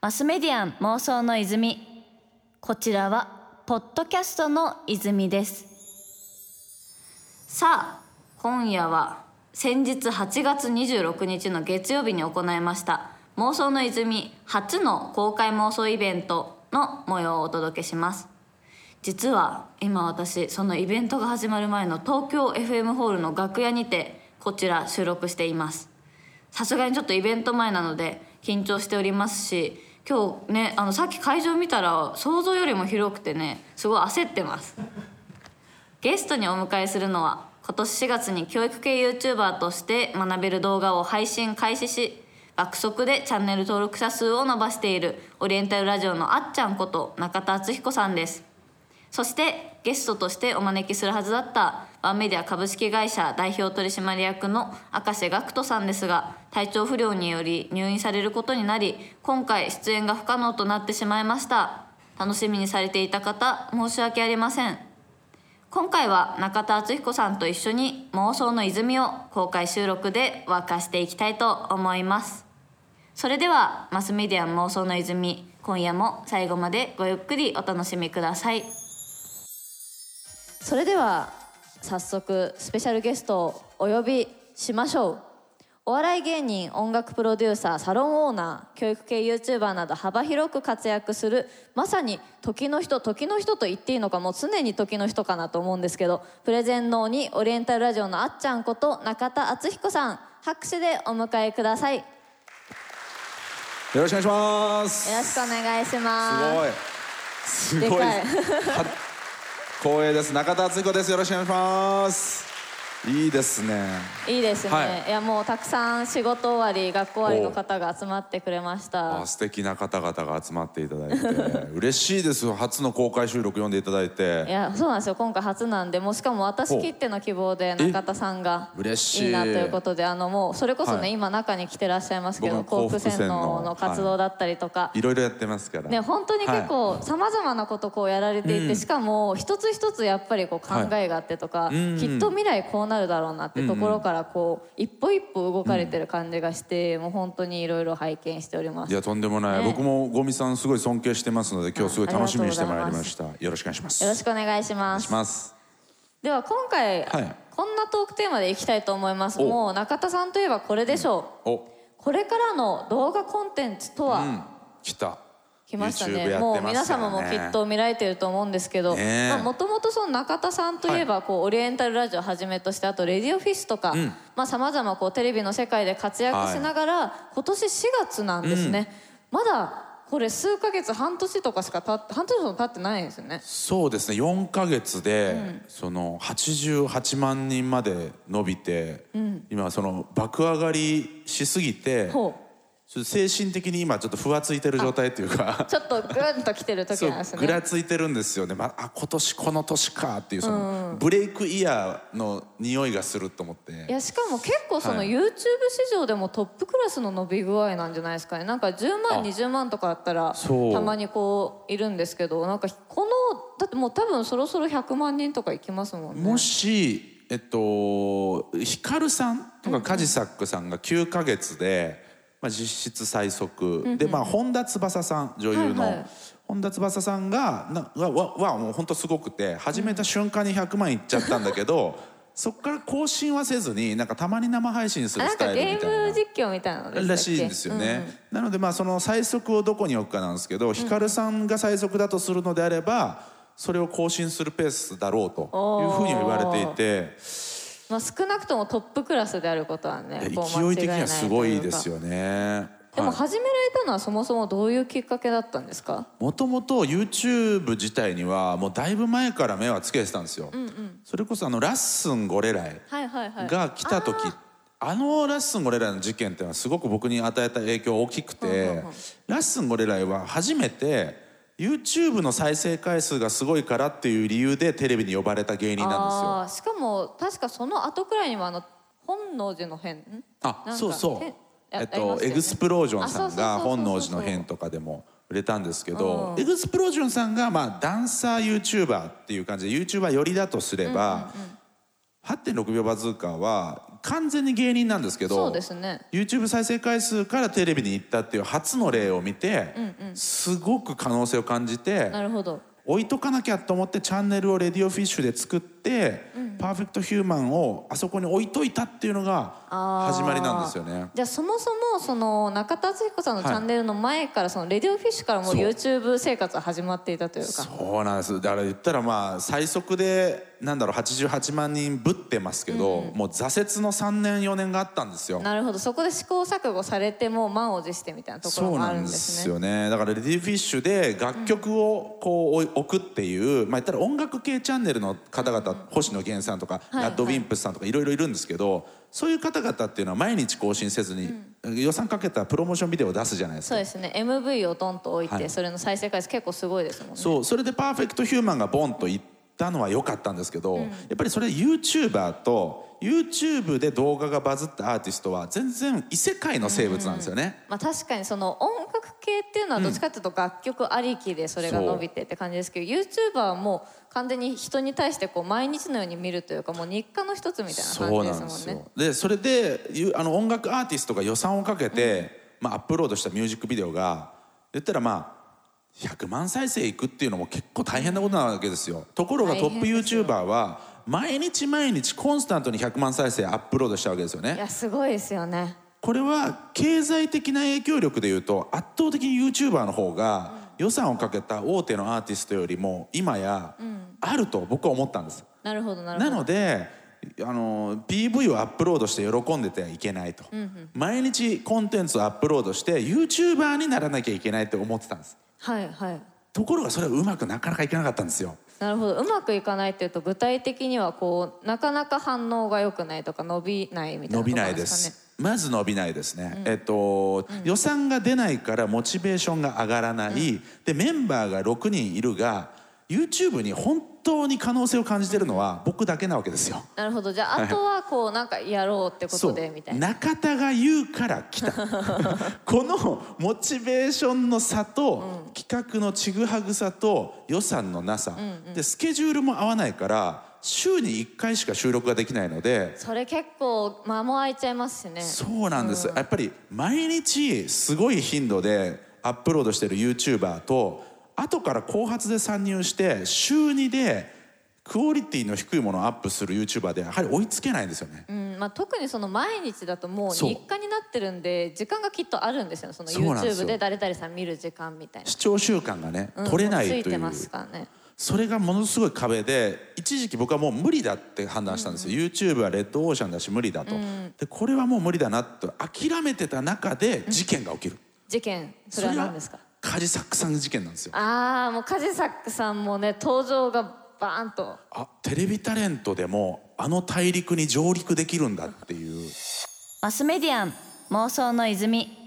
マスメディアン妄想の泉。こちらはポッドキャストの泉です。さあ今夜は先日8月26日の月曜日に行いました妄想の泉初の公開妄想イベントの模様をお届けします。実は今私そのイベントが始まる前の東京 FM ホールの楽屋にてこちら収録しています。さすがにちょっとイベント前なので緊張しておりますし今日ねあのさっき会場見たら想像よりも広くてねすごい焦ってます。ゲストにお迎えするのは今年4月に教育系 YouTuber として学べる動画を配信開始し爆速でチャンネル登録者数を伸ばしているオリエンタルラジオのあっちゃんこと中田敦彦さんです。そしてゲストとしてお招きするはずだったワンメディア株式会社代表取締役の明石学人さんですが体調不良により入院されることになり今回出演が不可能となってしまいました。楽しみにされていた方申し訳ありません。今回は中田敦彦さんと一緒に妄想の泉を公開収録で沸かしていきたいと思います。それではマスメディア妄想の泉今夜も最後までごゆっくりお楽しみください。それでは早速スペシャルゲストをお呼びしましょうお笑い芸人音楽プロデューサーサロンオーナー教育系 YouTuber など幅広く活躍するまさに時の人時の人と言っていいのかもう常に時の人かなと思うんですけどプレゼン能にオリエンタルラジオのあっちゃんこと中田敦彦さん拍手でお迎えください。よよろしくお願いします。ろしくお願いします。すごい。すごい。でかい。は 光栄です。中田敦彦です。よろしくお願いします。いいですね。いいですね、はい。い、やもうたくさん仕事終わり学校終わりの方が集まってくれました。あ素敵な方々が集まっていただいて。嬉しいですよ初の公開収録読んでいただいいてやそうなんですよ。今回初なんでもうしかも私きっての希望で中田さんが嬉しいいいなということであのもうそれこそね、はい。今中に来てらっしゃいますけど幸福洗脳の活動だったりとか、い。ろいろやってますから。ね、本当に結構さまざまなことこうやられていて、しかも一つ一つやっぱりこう考えがあってとか、うん。きっと未来こうなるだろうなってところからこう一歩一歩動かれてる感じがして、もう本当にいろいろ拝見しております。いやとんでもない、ね。僕もゴミさんすごい尊敬してますので今日すごい楽しみにしてまいりました。よろしくお願いします。よろしくお願いします。では今回、はい。こんなトークテーマでいきたいと思います。お。もう中田さんといえばこれでしょう、お。これからの動画コンテンツとは、うん。来た来ましたね。ね。もう皆様もきっと見られてると思うんですけどもともとその中田さんといえばこう、オリエンタルラジオをはじめとしてあと「レディオフィス」とかん。さまざ、まこうテレビの世界で活躍しながら、今年4月なんですね、まだこれ数ヶ月半年とかしか経って半年も経ってないんですよね。そうですね。4ヶ月で、その88万人まで伸びて、今その爆上がりしすぎて精神的に今ちょっとふわついてる状態っていうか。う ちょっとグンと来てる時なんですね。ぐらついてるんですよね、まあ、今年この年かっていうその、ブレイクイヤーの匂いがすると思って。いやしかも結構そのはい。YouTube 市場でもトップクラスの伸び具合なんじゃないですかね。なんか10万あ。20万とかだったらたまにこういるんですけどなんかこのだってもう多分そろそろ100万人とかいきますもんね。もしえっとヒカルさんとかカジサックさんが9ヶ月で、まあ、実質最速、でまあ本田翼さん女優の、はいはい。本田翼さんがなわわわもう本当すごくて始めた瞬間に100万いっちゃったんだけど、そこから更新はせずになんかたまに生配信するスタイルみたいな。ーム実況みたいなのらしいんですよね、なのでまあその最速をどこに置くかなんですけど、ヒカルさんが最速だとするのであればそれを更新するペースだろうというふうには言われていてまあ、少なくともトップクラスであることはね勢い的にはすごいですよよね。でもはい。始められたのはそもそもどういうきっかけだったんですか？もともと YouTube 自体にはもうだいぶ前から目はつけてたんですよ、それこそあのラッスンゴレライはいはいはい。が来た時、あのラッスンゴレライの事件っていうのはすごく僕に与えた影響大きくて、ラッスンゴレライは初めて YouTube の再生回数がすごいからっていう理由でテレビに呼ばれた芸人なんですよ。しかも確かその後くらいにもあの本能寺の変。んあそうそう。えっとね。エグスプロージョンさんが本能寺の変とかでも売れたんですけど、うん。エグスプロージョンさんがまあダンサー YouTuber っていう感じで YouTuber 寄りだとすれば、8.6秒バズーカーは完全に芸人なんですけどそうですね。YouTube 再生回数からテレビに行ったっていう初の例を見て、すごく可能性を感じてなるほど。置いとかなきゃと思ってチャンネルをレディオフィッシュで作って、パーフェクトヒューマンをあそこに置いといたっていうのが始まりなんですよね。じゃあそもそもその中田敦彦さんのチャンネルの前からそのレディオフィッシュからもうそう。YouTube 生活は始まっていたというか。そうなんです。だから言ったらまあ最速でなんだろう88万人ぶってますけど、もう挫折の3年4年があったんですよ。なるほど。そこで試行錯誤されてもう満を持してみたいなところそうもあなんでるんですねすよね。だからレディーフィッシュで楽曲をこう置くっていう、まあ言ったら音楽系チャンネルの方々、星野源さんとか、はいラッドウィンプスさんとかいろいろいるんですけどそういう方々っていうのは毎日更新せずに、予算かけたプロモーションビデオを出すじゃないですか。そうですね。MV をドンと置いて、はい。それの再生回数結構すごいですもんね。そう。それでパーフェクトヒューマンがボンといったのは良かったんですけど、やっぱりそれ YouTuber と YouTube で動画がバズったアーティストは全然異世界の生物なんですよね。まあ、確かにその音楽系っていうのはどっちかっていうと楽曲ありきでそれが伸びてって感じですけど YouTuber はもう完全に人に対してこう毎日のように見るというかもう日課の一つみたいな感じですもんね。でそれでゆあの音楽アーティストが予算をかけて、まあ、アップロードしたミュージックビデオが言ったらまあ100万再生いくっていうのも結構大変なことなわけですよところが大トップ YouTuber は毎日毎日コンスタントに100万再生アップロードしたわけですよねいやすごいですよね。これは経済的な影響力でいうと圧倒的に YouTuber の方が予算をかけた大手のアーティストよりも今やあると僕は思ったんです。なるほどなるほど。なのであの PV をアップロードして喜んでてはいけないと、毎日コンテンツをアップロードして YouTuber にならなきゃいけないって思ってたんです。はいはい。ところがそれはうまくなかなかいかなかったんですよ。なるほど。うまくいかないっていうと具体的にはこうなかなか反応が良くないとか伸びないみたいな伸びないですすまず伸びないですね、えっと、予算が出ないからモチベーションが上がらない、でメンバーが6人いるが YouTube に本当に可能性を感じてるのは僕だけなわけですよ。なるほど。じゃああとはこうなんかやろうってことでみたいな。中田が言うから来た。このモチベーションの差と、企画のちぐはぐさと予算のなさ、でスケジュールも合わないから週に1回しか収録ができないのでそれ結構間も空いちゃいますしね。そうなんです、やっぱり毎日すごい頻度でアップロードしてる YouTuber と後から後発で参入して週2でクオリティの低いものをアップする YouTuber でやはり追いつけないんですよね。うん。まあ、特にその毎日だともう日課になってるんで時間がきっとあるんですよ。その YouTube で誰々さん見る時間みたいな、視聴習慣がね、うん取れないという。もうついてますからねそれがものすごい壁で一時期僕はもう無理だって判断したんですよ、YouTube はレッドオーシャンだし無理だと、でこれはもう無理だなと諦めてた中で事件が起きる、事件それは何ですか？カジサックさん事件なんですよ。ああもうカジサックさんもね登場がバーンと。あテレビタレントでもあの大陸に上陸できるんだっていう。マスメディアン妄想の泉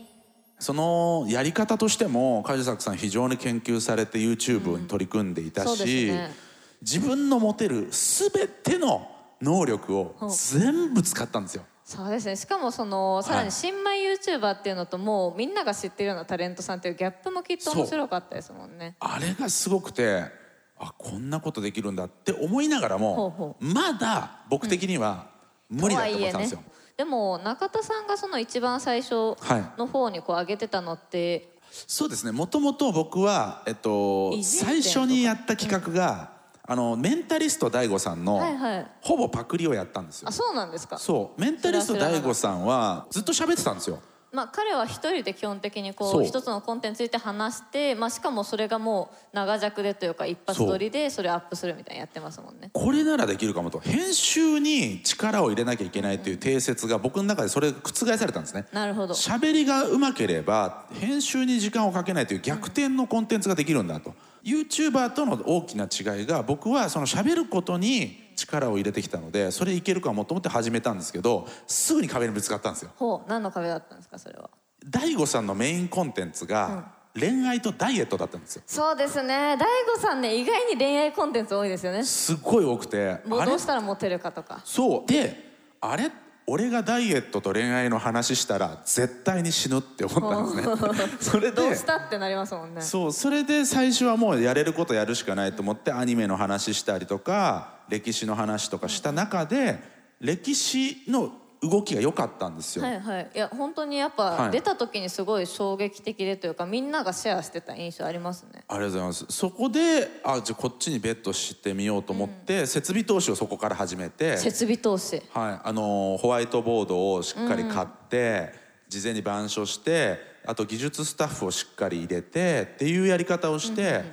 そのやり方としてもカジサックさん非常に研究されて YouTube に取り組んでいたそうですし、ね。自分の持てる全ての能力を全部使ったんですよ。そうですね。しかもそのさらに新米 YouTuber っていうのともうみんなが知ってるようなタレントさんっていうギャップもきっと面白かったですもんね。あれがすごくてあこんなことできるんだって思いながらもまだ僕的には無理だと思ってたんですよ。とはいえねでも中田さんがその一番最初はい。の方にこう上げてたのって、そうですね。もともと僕は、えっと最初にやった企画が、あのメンタリスト DAIGO さんの、はいはい。ほぼパクリをやったんですよ。あ。そうなんですか？そう。メンタリスト DAIGO さんはずっと喋ってたんですよ。まあ、彼は一人で基本的にこそう。う一つのコンテンツについて話して、まあ、しかもそれがもう長尺でというか一発撮りでそれをアップするみたいなやってますもんね。これならできるかもと編集に力を入れなきゃいけないという定説が僕の中でそれ覆されたんですね。なるほど。喋りがうまければ編集に時間をかけないという逆転のコンテンツができるんだと YouTuber との大きな違いが僕はその喋ることに力を入れてきたのでそれいけるかもと思って始めたんですけどすぐに壁にぶつかったんですよ。ほう何の壁だったんですかそれは？DAIGO さんのメインコンテンツが恋愛とダイエットだったんですよ。そうですね。大悟さんね意外に恋愛コンテンツ多いですよね。すっごい多くてもうどうしたらモテるかとか。そう。であれ俺がダイエットと恋愛の話したら絶対に死ぬって思ったんですね。それでどうしたってなりますもんね。そうそれで最初はもうやれることやるしかないと思ってアニメの話したりとか歴史の話とかした中で歴史の動きが良かったんですよ、はいはい。いや本当にやっはい。ぱ出た時にすごい衝撃的でというかみんながシェアしてた印象ありますね。ありがとうございます。そこであじゃあこっちにベットしてみようと思って、設備投資をそこから始めて、設備投資。はい、あのホワイトボードをしっかり買って、事前に板書してあと技術スタッフをしっかり入れてっていうやり方をして、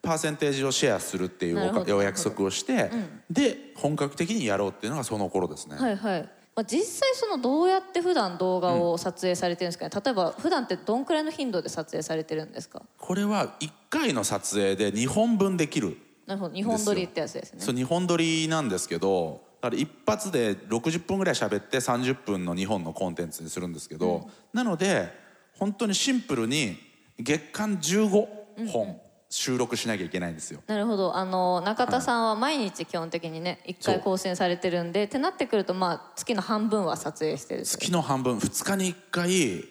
パーセンテージをシェアするっていうおお約束をして、で本格的にやろうっていうのがその頃ですね。はいはい、まあ、実際そのどうやって普段動画を撮影されてるんですかね、例えば普段ってどんくらいの頻度で撮影されてるんですか？これは1回の撮影で2本分できる。なるほど。日本撮りってやつですね。そう2本撮りなんですけどだから一発で60分ぐらい喋って30分の2本のコンテンツにするんですけど、なので本当にシンプルに月間15本収録しなきゃいけないんですよ。なるほど。あの中田さんは毎日基本的にね1回更新されてるんでってなってくるとまあ月の半分は撮影してる月の半分2日に1回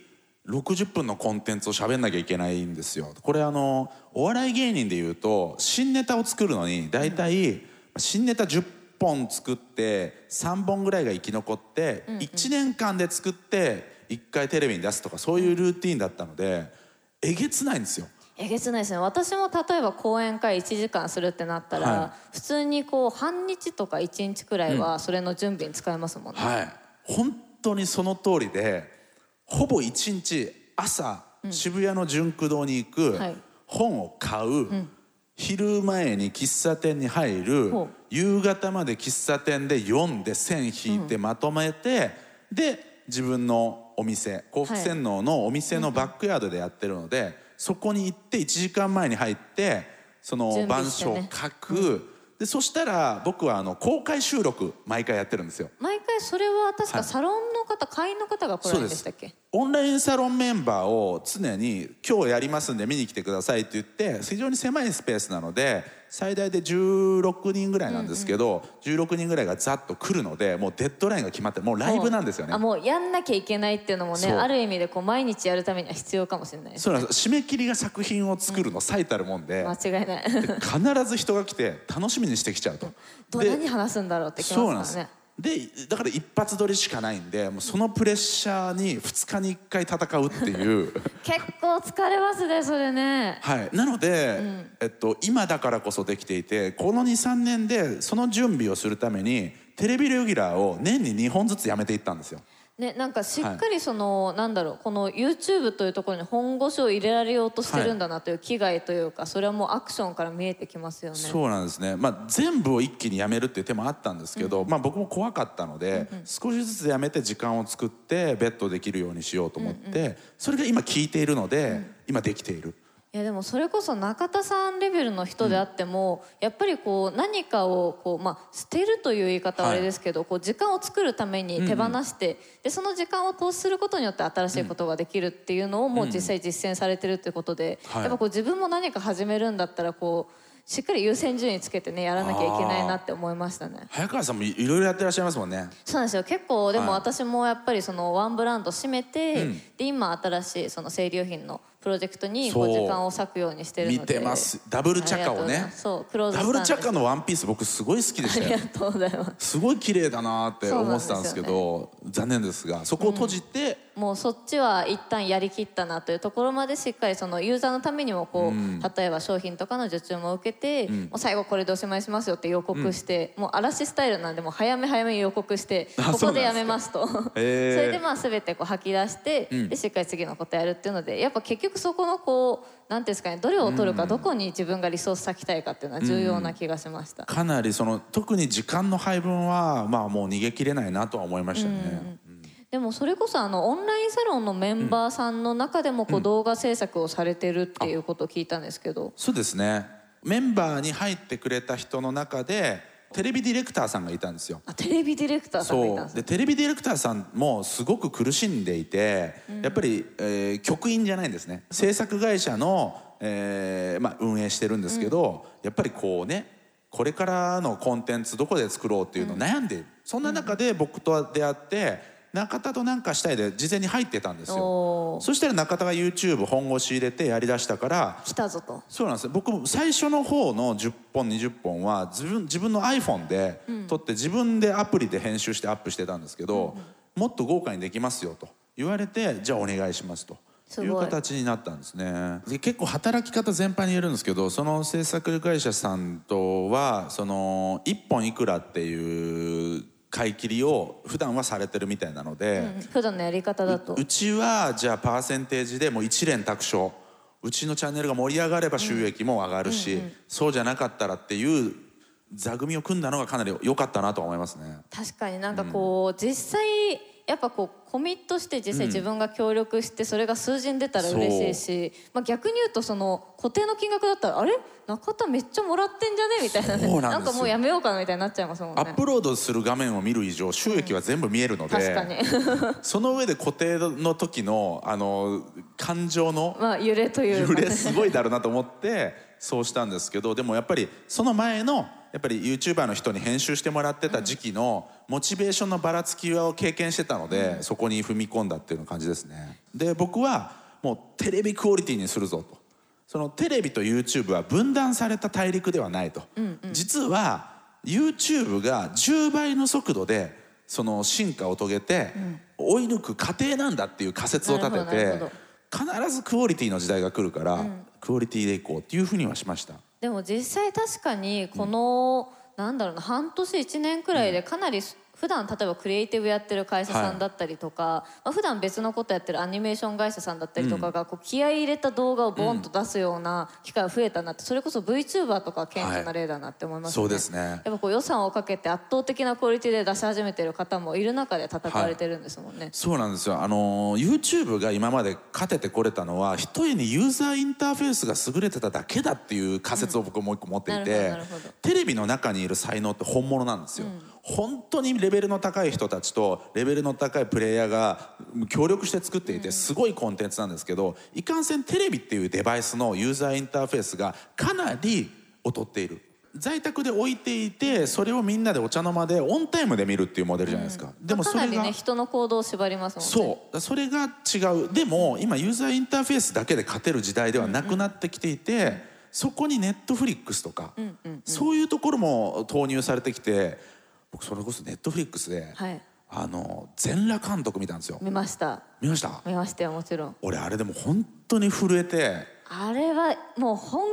60分のコンテンツを喋んなきゃいけないんですよ。これあのお笑い芸人でいうと新ネタを作るのに大体新ネタ10本作って3本ぐらいが生き残って1年間で作って1回テレビに出すとかそういうルーティンだったのでえげつないんですよえげつないですね。私も例えば講演会1時間するってなったら、は普通にこう半日とか1日くらいはそれの準備に使えますもんね、はい。本当にその通りでほぼ一日朝、渋谷の純駆堂に行く、はい。本を買う、昼前に喫茶店に入る夕方まで喫茶店で読んで線引いてまとめて、で自分のお店幸福洗脳のお店のバックヤードでやってるので、そこに行って1時間前に入ってその板書を書く、でそしたら僕はあの公開収録毎回やってるんですよ。毎回それは確はい。かサロンの方、会員の方が来られるんでしたっけ？オンラインサロンメンバーを常に「今日やりますんで見に来てください」って言って非常に狭いスペースなので最大で16人ぐらいなんですけど、16人ぐらいがざっと来るのでもうデッドラインが決まってもうライブなんですよね。あ。もうやんなきゃいけないっていうのもねある意味でこう毎日やるためには必要かもしれないですそうなんです。締め切りが作品を作るの最たるもんで、間違いない。必ず人が来て楽しみにしてきちゃうと。どうで何話すんだろうってきそうなんですますからねでだから一発撮りしかないんでもうそのプレッシャーに2日に1回戦うっていう。結構疲れますねそれね。はい。なので、えっと、今だからこそできていてこの23年でその準備をするためにテレビレギュラーを年に2本ずつやめていったんですよね、なんかしっかりその、なんだろうこの YouTube というところに本腰を入れられようとしてるんだなという危害というか、それはもうアクションから見えてきますよね。そうなんですね、まあ、全部を一気にやめるっていう手もあったんですけど、まあ、僕も怖かったので、少しずつやめて時間を作ってベッドできるようにしようと思って、それが今効いているので、今できているいやでもそれこそ中田さんレベルの人であっても、やっぱりこう何かをこう、まあ、捨てるという言い方はあれですけど、こう時間を作るために手放して、でその時間を投資することによって新しいことができるっていうのをもう実際実践されてるっていうことで、はい。やっぱこう自分も何か始めるんだったらこうしっかり優先順位つけてねやらなきゃいけないなって思いましたね。早川さんもいいろいろやってらっしゃいますもんね。そうなんですよ。結構でもはい。私もやっぱりそのワンブランド閉めて、うん。で今新しいその生理用品のプロジェクトにこう。時間を割くようにしてるので。見てます。ダブルチャカをね。そうクローズダブルチャカののワンピース僕すごい好きでした。よありがとうございます。すごい綺麗だなって思ってたんですけど残念ですがそこを閉じて、もうそっちは一旦やりきったなというところまでしっかりそのユーザーのためにもこう、例えば商品とかの受注も受けて、もう最後これでおしまいしますよって予告して、もう嵐スタイルなんでもう早め早めに予告してあここでやめますと。それでまあ全てこう吐き出して、でしっかり次のことやるっていうのでやっぱ結局そこのこうなんていうんですかねどれを取るか、どこに自分がリソース割きたいかっていうのは重要な気がしました。かなりその特に時間の配分はまあもう逃げ切れないなとは思いましたね、でもそれこそあのオンラインサロンのメンバーさんの中でもこう動画制作をされてるっていうことを聞いたんですけど、そうですね。メンバーに入ってくれた人の中でテレビディレクターさんがいたんですよ。あテレビディレクターさんがいたんですね。そう。でテレビディレクターさんもすごく苦しんでいて、やっぱり、えー局員じゃないんですね。制作会社の、えーまあ、運営してるんですけど、やっぱりこうねこれからのコンテンツどこで作ろうっていうのを悩んでいる、そんな中で僕と出会って中田となんかしたいで事前に入ってたんですよ。そしたら中田が YouTube 本腰入れてやりだしたから来たぞと。そうなんです。よ僕も最初の方の10本20本は自分自分の iPhone で撮って自分でアプリで編集してアップしてたんですけど、もっと豪華にできますよと。言われてじゃあお願いしますと。い。う形になったんですね。で結構働き方全般に言えるんですけどその制作会社さんとはその1本いくらっていう買い切りを普段はされてるみたいなので、うん普段のやり方だとうちはじゃあパーセンテージでもう一連卓勝うちのチャンネルが盛り上がれば収益も上がるし、そうじゃなかったらっていう座組を組んだのがかなり良かったなと思いますね。確かになんかこう、実際やっぱこうコミットして実際自分が協力してそれが数字に出たら嬉しいし、まあ、逆に言うとその固定の金額だったらあれ？中田めっちゃもらってんじゃね？みたいなね。なんかもうやめようかなみたいになっちゃいますもんね。アップロードする画面を見る以上収益は全部見えるので、確かに。その上で固定の時のあの感情のまあ揺れという揺れすごいだろうなと思ってそうしたんですけどでもやっぱりその前のやっぱり YouTuber の人に編集してもらってた時期のモチベーションのばらつきを経験してたので、そこに踏み込んだっていう感じですね。で僕はもうテレビクオリティにするぞと。そのテレビと YouTube は分断された大陸ではないと、実は YouTube が10倍の速度でその進化を遂げて追い抜く過程なんだっていう仮説を立てて必ずクオリティの時代が来るから、クオリティでいこうっていうふうにはしました。でも実際確かにこの、なんだろうな半年1年くらいでかなり普段例えばクリエイティブやってる会社さんだったりとか、まあ普段別のことやってるアニメーション会社さんだったりとかがこう気合い入れた動画をボンと出すような機会が増えたなってそれこそ VTuber とか顕著な例だなって思いますね、そうですね。やっぱこう予算をかけて圧倒的なクオリティで出し始めてる方もいる中で戦われてるんですもんね、そうなんですよ。あの YouTube が今まで勝ててこれたのはひとえにユーザーインターフェースが優れてただけだっていう仮説を僕もう一個持っていて、ほどなるほど。テレビの中にいる才能って本物なんですよ、本当にレベルの高い人たちとレベルの高いプレイヤーが協力して作っていてすごいコンテンツなんですけどいかんせんテレビっていうデバイスのユーザーインターフェースがかなり劣っている。在宅で置いていてそれをみんなでお茶の間でオンタイムで見るっていうモデルじゃないですか、でもかそれがなりね人の行動を縛りますもんね。そう。だそれが違う。でも今ユーザーインターフェースだけで勝てる時代ではなくなってきていて、そこにネットフリックスとか、そういうところも投入されてきて僕それこそネットフリックスで、はい。あの全裸監督見たんですよ。見ました。見ました？見ましたよもちろん。俺あれでも本当に震えてあれはもう本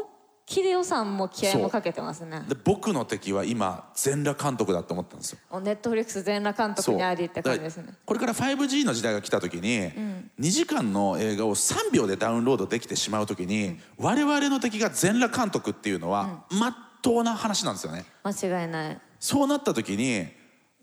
気で予算も気合もかけてますね。で僕の敵は今全裸監督だと思ったんですよ。ネットフリックス全裸監督にありって感じですね。これから 5G の時代が来た時に、2時間の映画を3秒でダウンロードできてしまう時に、我々の敵が全裸監督っていうのは、まっとうな話なんですよね。間違いないそうなった時に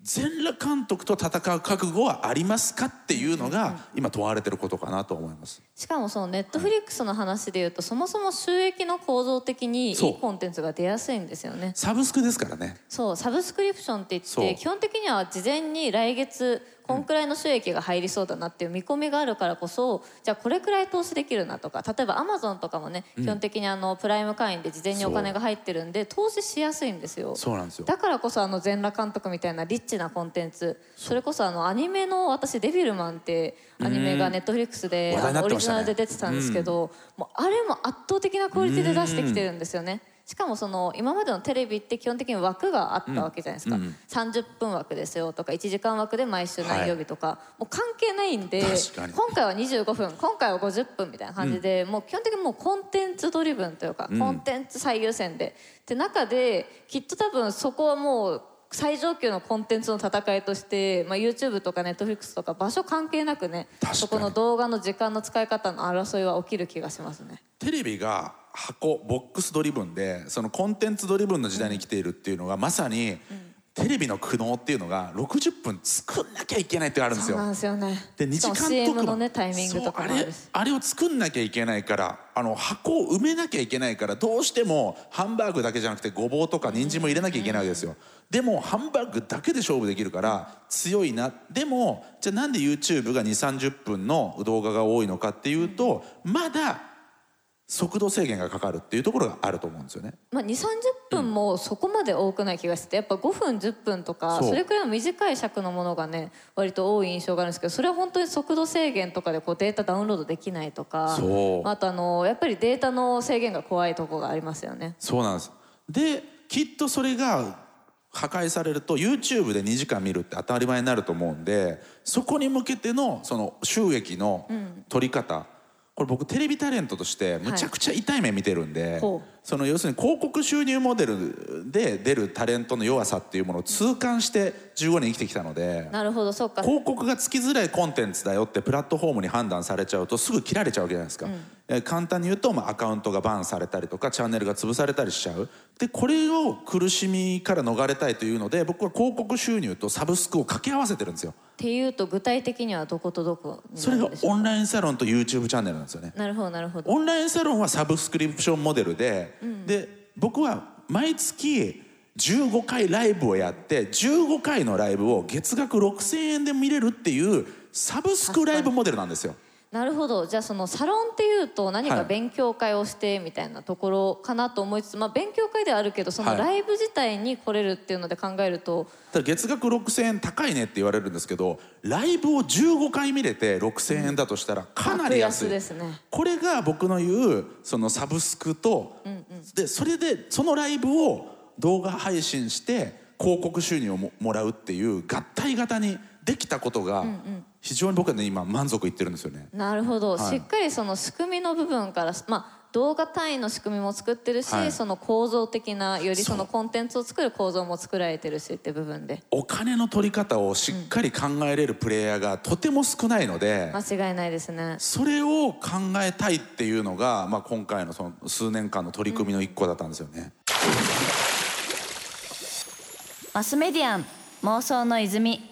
全裸監督と戦う覚悟はありますかっていうのが今問われてることかなと思います。しかもそのネットフリックスの話でいうとそもそも収益の構造的にいいコンテンツが出やすいんですよね。サブスクですからね。そうサブスクリプションって言って基本的には事前に来月こんくらいの収益が入りそうだなっていう見込みがあるからこそじゃあこれくらい投資できるなとか例えばアマゾンとかもね、基本的にあのプライム会員で事前にお金が入ってるんで投資しやすいんですよ。そうなんですよ。だからこそあの全裸監督みたいなリッチなコンテンツそれこそあのアニメの私「デビルマン」ってアニメがネットフリックスでオリジナルで出てたんですけど、もうあれも圧倒的なクオリティで出してきてるんですよね。しかもその今までのテレビって基本的に枠があったわけじゃないですか、30分枠ですよとか1時間枠で毎週何曜日とか、もう関係ないんで今回は25分今回は50分みたいな感じで、もう基本的にもうコンテンツドリブンというか、コンテンツ最優先で。って中できっと多分そこはもう最上級のコンテンツの戦いとして、まあ、YouTube とか Netflix とか場所関係なくねそこの動画の時間の使い方の争いは起きる気がしますね。テレビが箱ボックスドリブンでそのコンテンツドリブンの時代に来ているっていうのがまさに、テレビの苦悩っていうのが60分作んなきゃいけないってあるんですよ。そうなんですよね。で2時間番。のねタイミングとかあれあれを作んなきゃいけないからあの箱を埋めなきゃいけないからどうしてもハンバーグだけじゃなくてごぼうとか人参も入れなきゃいけないわけですよ。でもハンバーグだけで勝負できるから強いな。でもじゃあなんで YouTube が2 3 0分の動画が多いのかっていうとまだ速度制限がかかるっていうところがあると思うんですよね。まあ、2 3 0分もそこまで多くない気がしてやっぱ5分10分とかそれくらいの短い尺のものがね割と多い印象があるんですけどそれは本当に速度制限とかでこうデータダウンロードできないとかそう。あとあのやっぱりデータの制限が怖いところがありますよね。そうなんです。できっとそれが破壊されると YouTube で2時間見るって当たり前になると思うんでそこに向けてのその収益の取り方、これ僕テレビタレントとしてむちゃくちゃ痛い目見てるんで、ほう。その要するに広告収入モデルで出るタレントの弱さっていうものを痛感して15年生きてきたので。なるほどそっか。広告がつきづらいコンテンツだよってプラットフォームに判断されちゃうとすぐ切られちゃうわけじゃないですか、えー簡単に言うと、まあ、アカウントがバンされたりとかチャンネルが潰されたりしちゃう。でこれを苦しみから逃れたいというので僕は広告収入とサブスクを掛け合わせてるんですよ。っていうと具体的にはどことどこにそれがオンラインサロンと YouTube チャンネルなんですよね。なるほどなるほど。オンラインサロンはサブスクリプションモデルで、で僕は毎月15回ライブをやって15回のライブを月額6000円で見れるっていうサブスクライブモデルなんですよなるほど。じゃあそのサロンっていうと何はい。か勉強会をしてみたいなところかなと思いつつ、まあ勉強会ではあるけどそのはい。ライブ自体に来れるっていうので考えると、ただ月額6000円高いねって言われるんですけどライブを15回見れて6000円だとしたらかなり安い、ですね。これが僕の言うそのサブスクと、でそれでそのライブを動画配信して広告収入をももらうっていう合体型にできたことが非常に僕はね今満足いってるんですよね。なるほど、はい。しっかりその仕組みの部分からまあ動画単位の仕組みも作ってるし、はい。その構造的なよりそのコンテンツを作る構造も作られてるしって部分で。お金の取り方をしっかり考えれるプレイヤーがとても少ないので、間違いないですね。それを考えたいっていうのが、まあ、今回のその数年間の取り組みの一個だったんですよね。マスメディアン妄想の泉